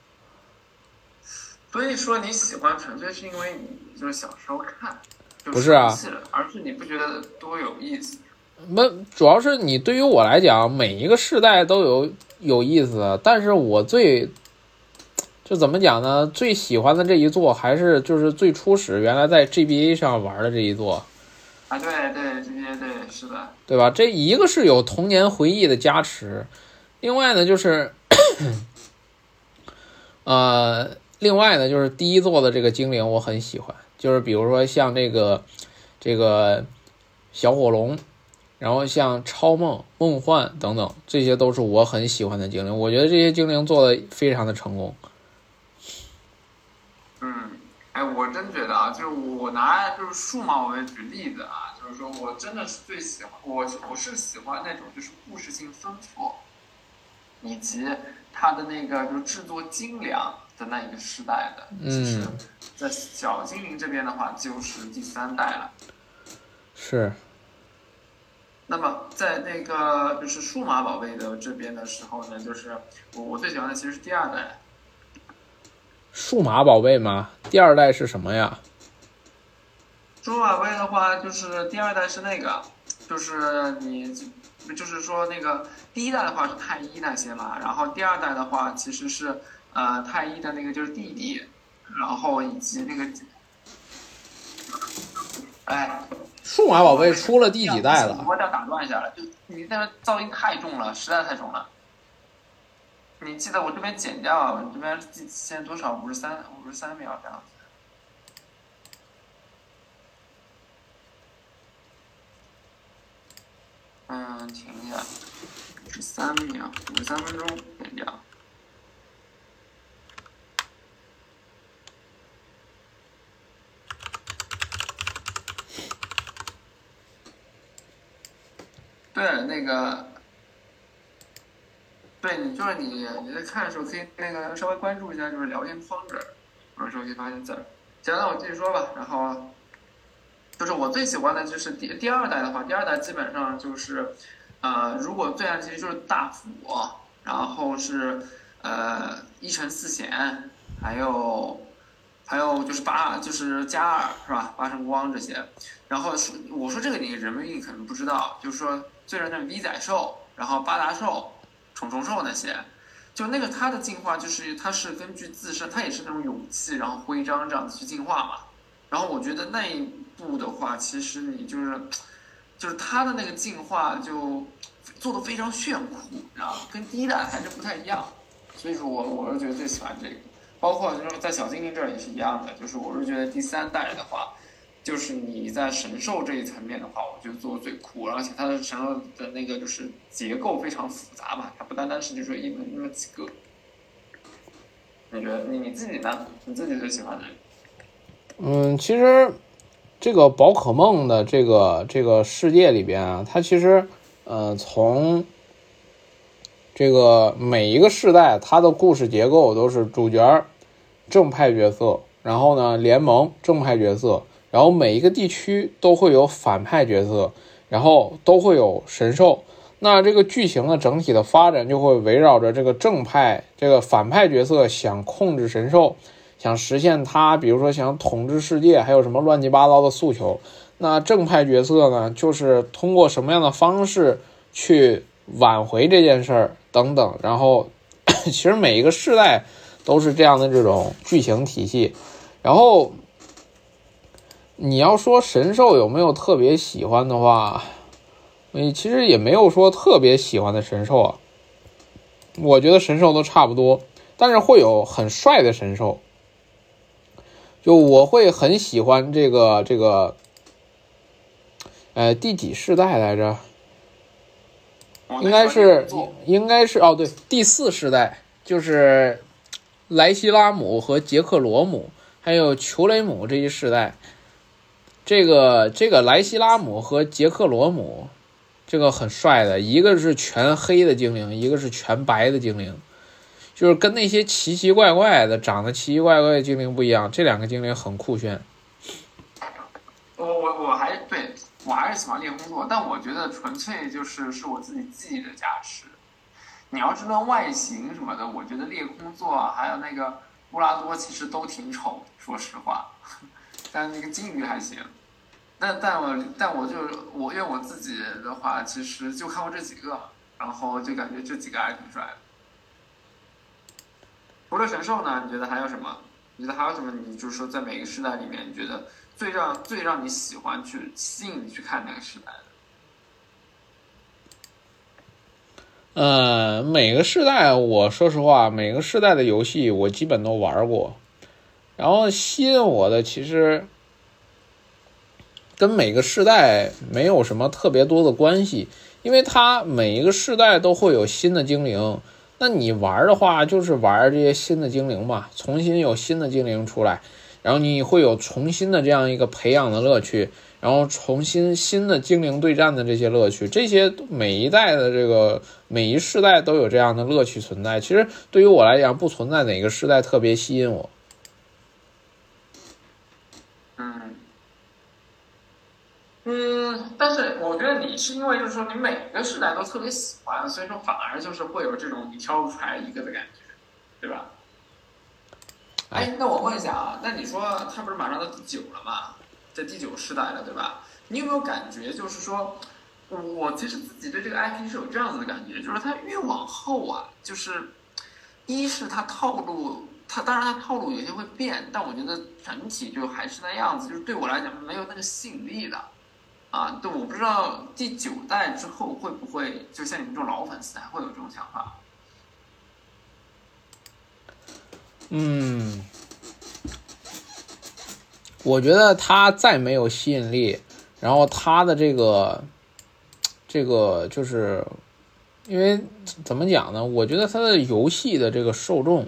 所以说你喜欢纯粹是因为你就是小时候看，就不是啊而是你不觉得多有意思？那主要是你对于我来讲，每一个世代都有有意思，但是我最就怎么讲呢？最喜欢的这一座还是就是最初始原来在 GBA 上玩的这一座。啊，对对，GBA 对，是的，对吧？这一个是有童年回忆的加持，另外呢就是，呃，另外呢就是第一座的这个精灵我很喜欢，就是比如说像这个这个小火龙，然后像超梦、梦幻等等，这些都是我很喜欢的精灵。我觉得这些精灵做的非常的成功。嗯，哎，我真觉得啊，就是我拿就是数码宝贝举例子啊，就是说我真的是最喜欢，我我是喜欢那种就是故事性丰富，以及它的那个就是制作精良的那一个时代的。其实嗯，在小精灵这边的话，就是第三代了。是，那么在那个就是数码宝贝的这边的时候呢，就是我我最喜欢的其实是第二代。数码宝贝吗？第二代是什么呀？数码宝贝的话，就是第二代是那个，就是你，就是说那个第一代的话是太一那些嘛，然后第二代的话其实是呃太一的那个就是弟弟，然后以及那个，哎，数码宝贝出了第几代了？我要打断一下了，就你那个噪音太重了，实在太重了。你记得我这边剪掉啊，我这边现在多少？五十三，五十三秒这样子。嗯，停一下，十三秒，五十三分钟剪掉。对，那个，对你就是你你在看的时候可以那个稍微关注一下，就是聊天框这儿，有时候可以发现字儿。行，那我继续说吧。然后，就是我最喜欢的就是第第二代的话，第二代基本上就是，呃，如果最爱其实就是大斧，然后是呃一城四贤，还有还有就是八就是加二是吧？八神光这些。然后说我说这个你人们一可能不知道，就是说最人的 V 仔兽，然后八达兽、虫虫兽那些，就那个它的进化就是它是根据自身，它也是那种勇气，然后徽章这样子去进化嘛。然后我觉得那一步的话，其实你就是就是它的那个进化就做的非常炫酷，然后跟第一代还是不太一样。所以说我我是觉得最喜欢这个，包括就是在小精灵这儿也是一样的，就是我是觉得第三代的话。就是你在神兽这一层面的话，我觉得做的最酷，而且它的神兽的那个就是结构非常复杂嘛，它不单单是就是一门那么几个。你觉得你你自己呢？你自己最喜欢的？嗯，其实这个宝可梦的这个这个世界里边啊，它其实呃从这个每一个世代，它的故事结构都是主角正派角色，然后呢联盟正派角色，然后每一个地区都会有反派角色，然后都会有神兽。那这个剧情的整体的发展就会围绕着这个正派、这个反派角色想控制神兽，想实现他，比如说想统治世界，还有什么乱七八糟的诉求。那正派角色呢，就是通过什么样的方式去挽回这件事儿等等。然后，其实每一个世代都是这样的这种剧情体系。然后，你要说神兽有没有特别喜欢的话，你其实也没有说特别喜欢的神兽啊。我觉得神兽都差不多，但是会有很帅的神兽。就我会很喜欢这个这个，呃，第几世代来着？应该是应该是哦，对，第四世代就是莱西拉姆和杰克罗姆，还有裘雷姆这一世代。这个这个莱西拉姆和杰克罗姆，这个很帅的，一个是全黑的精灵，一个是全白的精灵，就是跟那些奇奇怪怪的、长得奇奇怪怪的精灵不一样。这两个精灵很酷炫。我我我还对我还是喜欢猎空座，但我觉得纯粹就是是我自己记忆的加持。你要是论外形什么的，我觉得猎空座啊还有那个乌拉多其实都挺丑，说实话。但那个金鱼还行。但但我但我就我因为我自己的话，其实就看过这几个，然后就感觉这几个还挺帅的。除了神兽呢，你觉得还有什么？你觉得还有什么？你就是说在每个时代里面，你觉得最让最让你喜欢去吸引你去看那个时代的？呃，每个世代，我说实话，每个世代的游戏我基本都玩过，然后吸引我的其实跟每个世代没有什么特别多的关系，因为它每一个世代都会有新的精灵，那你玩的话就是玩这些新的精灵嘛，重新有新的精灵出来，然后你会有重新的这样一个培养的乐趣。然后重新新的精灵对战的这些乐趣，这些每一代的这个每一世代都有这样的乐趣存在。其实对于我来讲，不存在哪个世代特别吸引我。嗯嗯，但是我觉得你是因为就是说你每个世代都特别喜欢，所以说反而就是会有这种你挑不出来一个的感觉，对吧？哎，那我问一下啊，那你说他不是马上到第九了吗？在第九世代了，对吧？你有没有感觉，就是说，我其实自己对这个 IP 是有这样子的感觉，就是它越往后啊，就是一是它套路，它当然它套路有些会变，但我觉得整体就还是那样子，就是对我来讲没有那个吸引力了。啊，对，我不知道第九代之后会不会，就像你们这种老粉丝还会有这种想法？嗯。我觉得他再没有吸引力，然后他的这个，这个就是，因为怎么讲呢？我觉得他的游戏的这个受众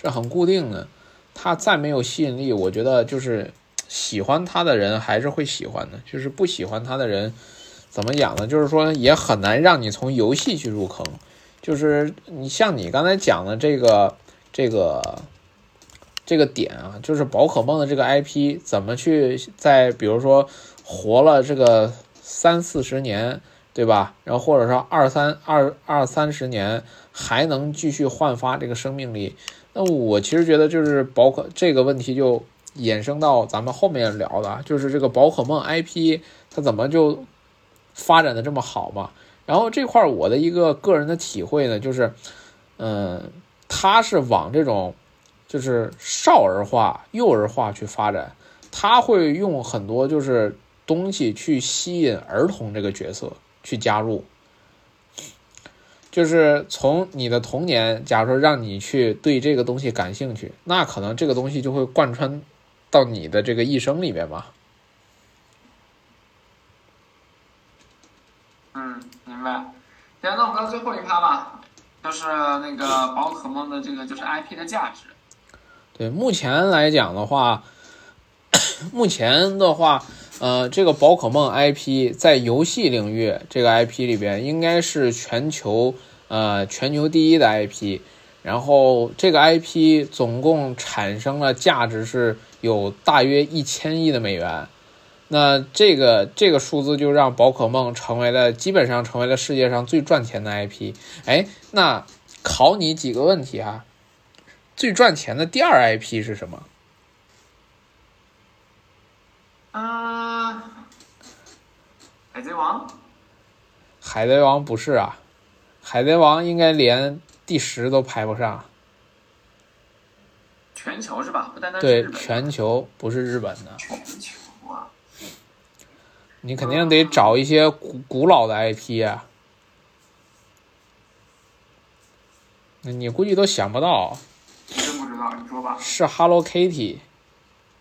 是很固定的，他再没有吸引力，我觉得就是喜欢他的人还是会喜欢的，就是不喜欢他的人，怎么讲呢？就是说也很难让你从游戏去入坑，就是你像你刚才讲的这个这个。这个点啊，就是宝可梦的这个 IP 怎么去在比如说活了这个三四十年，对吧？然后或者说二三二二三十年还能继续焕发这个生命力？那我其实觉得就是宝可这个问题就衍生到咱们后面聊的，就是这个宝可梦 IP 它怎么就发展的这么好嘛？然后这块我的一个个人的体会呢，就是，嗯，它是往这种。就是少儿化、幼儿化去发展，他会用很多就是东西去吸引儿童这个角色去加入，就是从你的童年，假如说让你去对这个东西感兴趣，那可能这个东西就会贯穿到你的这个一生里面吧。嗯，明白。行，那我们到最后一趴吧，就是那个宝可梦的这个就是 IP 的价值。对，目前来讲的话，目前的话，呃，这个宝可梦 IP 在游戏领域这个 IP 里边，应该是全球呃全球第一的 IP。然后这个 IP 总共产生了价值是有大约一千亿的美元。那这个这个数字就让宝可梦成为了基本上成为了世界上最赚钱的 IP。哎，那考你几个问题哈。最赚钱的第二 IP 是什么？啊，海贼王。海贼王不是啊，海贼王应该连第十都排不上。全球是吧？不单单对，全球不是日本的。全球啊！你肯定得找一些古古老的 IP 啊。那你估计都想不到。真不知道，你说吧。是 Hello Kitty。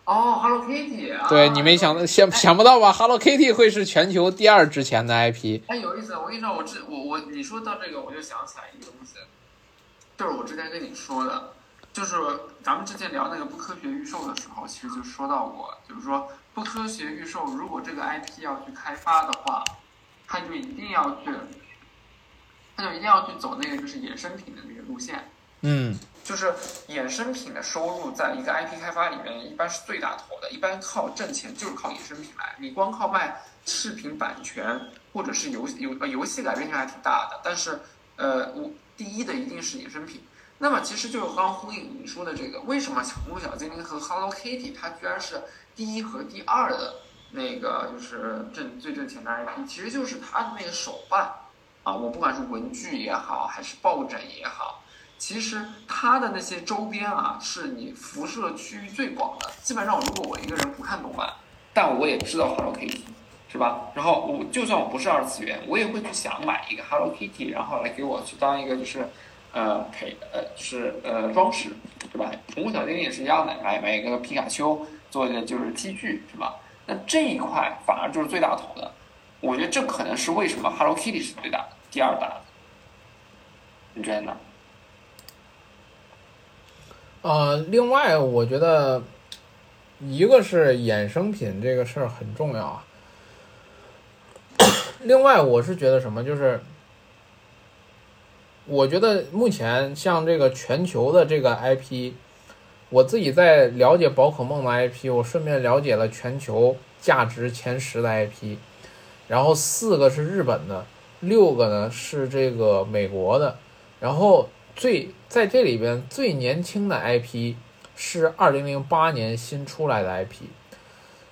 哦，Hello Kitty 啊。对你没想到，想想不到吧？Hello Kitty 会是全球第二值钱的 IP。哎，有意思。我跟你说，我之我我你说到这个，我就想起来一个东西，就是我之前跟你说的，就是咱们之前聊那个不科学预售的时候，其实就说到过，就是说不科学预售，如果这个 IP 要去开发的话，它就一定要去，它就一定要去走那个就是衍生品的那个路线。嗯。就是衍生品的收入，在一个 IP 开发里面，一般是最大头的。一般靠挣钱就是靠衍生品来。你光靠卖视频版权或者是游戏游游戏改编性还挺大的，但是呃，我第一的一定是衍生品。那么其实就是刚呼应你说的这个，为什么宠物小精灵和 Hello Kitty 它居然是第一和第二的那个就是挣最挣钱的 IP，其实就是它的那个手办啊，我不管是文具也好，还是抱枕也好。其实它的那些周边啊，是你辐射区域最广的。基本上，如果我一个人不看动漫，但我也知道 Hello Kitty，是吧？然后我就算我不是二次元，我也会去想买一个 Hello Kitty，然后来给我去当一个就是呃陪呃就是呃装饰，对吧？宠物小精灵也是一样的，买买一个皮卡丘做一个就是 T 恤，是吧？那这一块反而就是最大头的。我觉得这可能是为什么 Hello Kitty 是最大的，第二大的。你觉得呢？呃，另外我觉得一个是衍生品这个事儿很重要啊。另外，我是觉得什么，就是我觉得目前像这个全球的这个 IP，我自己在了解宝可梦的 IP，我顺便了解了全球价值前十的 IP，然后四个是日本的，六个呢是这个美国的，然后最在这里边最年轻的 IP 是二零零八年新出来的 IP。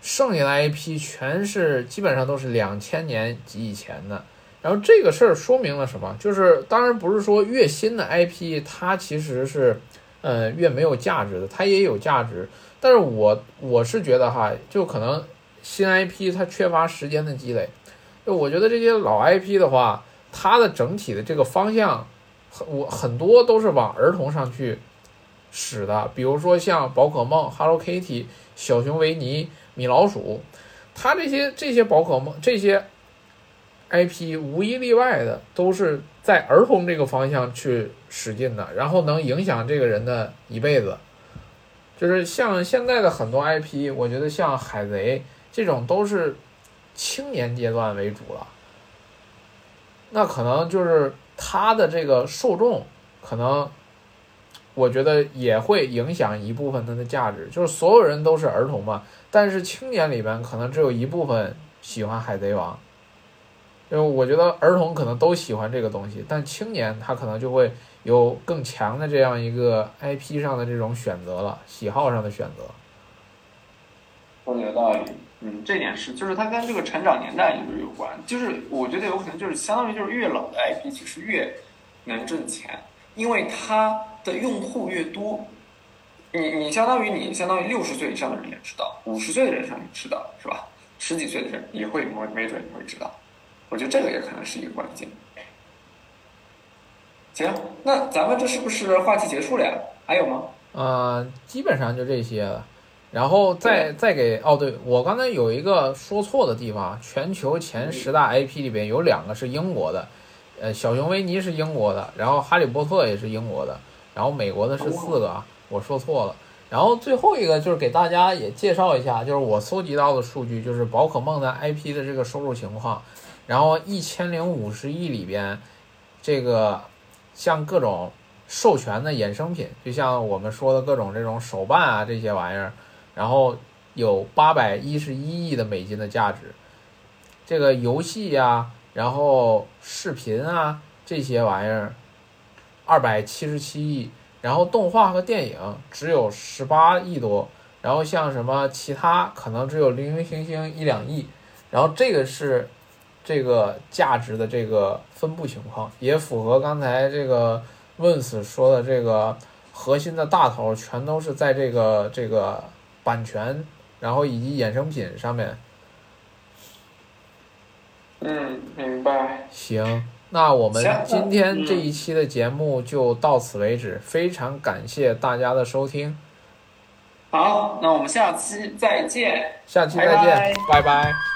剩下的 IP 全是基本上都是两千年及以前的，然后这个事儿说明了什么？就是当然不是说越新的 IP 它其实是，呃越没有价值的，它也有价值。但是我我是觉得哈，就可能新 IP 它缺乏时间的积累。就我觉得这些老 IP 的话，它的整体的这个方向，我很多都是往儿童上去使的，比如说像宝可梦、Hello Kitty、小熊维尼。米老鼠，它这些这些宝可梦这些 IP 无一例外的都是在儿童这个方向去使劲的，然后能影响这个人的一辈子。就是像现在的很多 IP，我觉得像海贼这种都是青年阶段为主了。那可能就是它的这个受众，可能我觉得也会影响一部分它的价值。就是所有人都是儿童嘛。但是青年里边可能只有一部分喜欢海贼王，因为我觉得儿童可能都喜欢这个东西，但青年他可能就会有更强的这样一个 IP 上的这种选择了，喜好上的选择。说的有道理，嗯，这点是，就是它跟这个成长年代也是有关，就是我觉得有可能就是相当于就是越老的 IP 其实越能挣钱，因为它的用户越多。你你相当于你相当于六十岁以上的人也知道，五十岁的人也知道，是吧？十几岁的人也会没没准也会知道，我觉得这个也可能是一个关键。行，那咱们这是不是话题结束了呀？还有吗？呃，基本上就这些了。然后再再给哦，对我刚才有一个说错的地方，全球前十大 IP 里边有两个是英国的，呃，小熊维尼是英国的，然后哈利波特也是英国的，然后美国的是四个啊。我说错了，然后最后一个就是给大家也介绍一下，就是我搜集到的数据，就是宝可梦的 IP 的这个收入情况。然后一千零五十亿里边，这个像各种授权的衍生品，就像我们说的各种这种手办啊这些玩意儿，然后有八百一十一亿的美金的价值。这个游戏呀，然后视频啊这些玩意儿，二百七十七亿。然后动画和电影只有十八亿多，然后像什么其他可能只有零零星星一两亿，然后这个是这个价值的这个分布情况，也符合刚才这个问死说的这个核心的大头全都是在这个这个版权，然后以及衍生品上面。嗯，明白。行。那我们今天这一期的节目就到此为止，非常感谢大家的收听。好，那我们下期再见。下期再见，拜拜。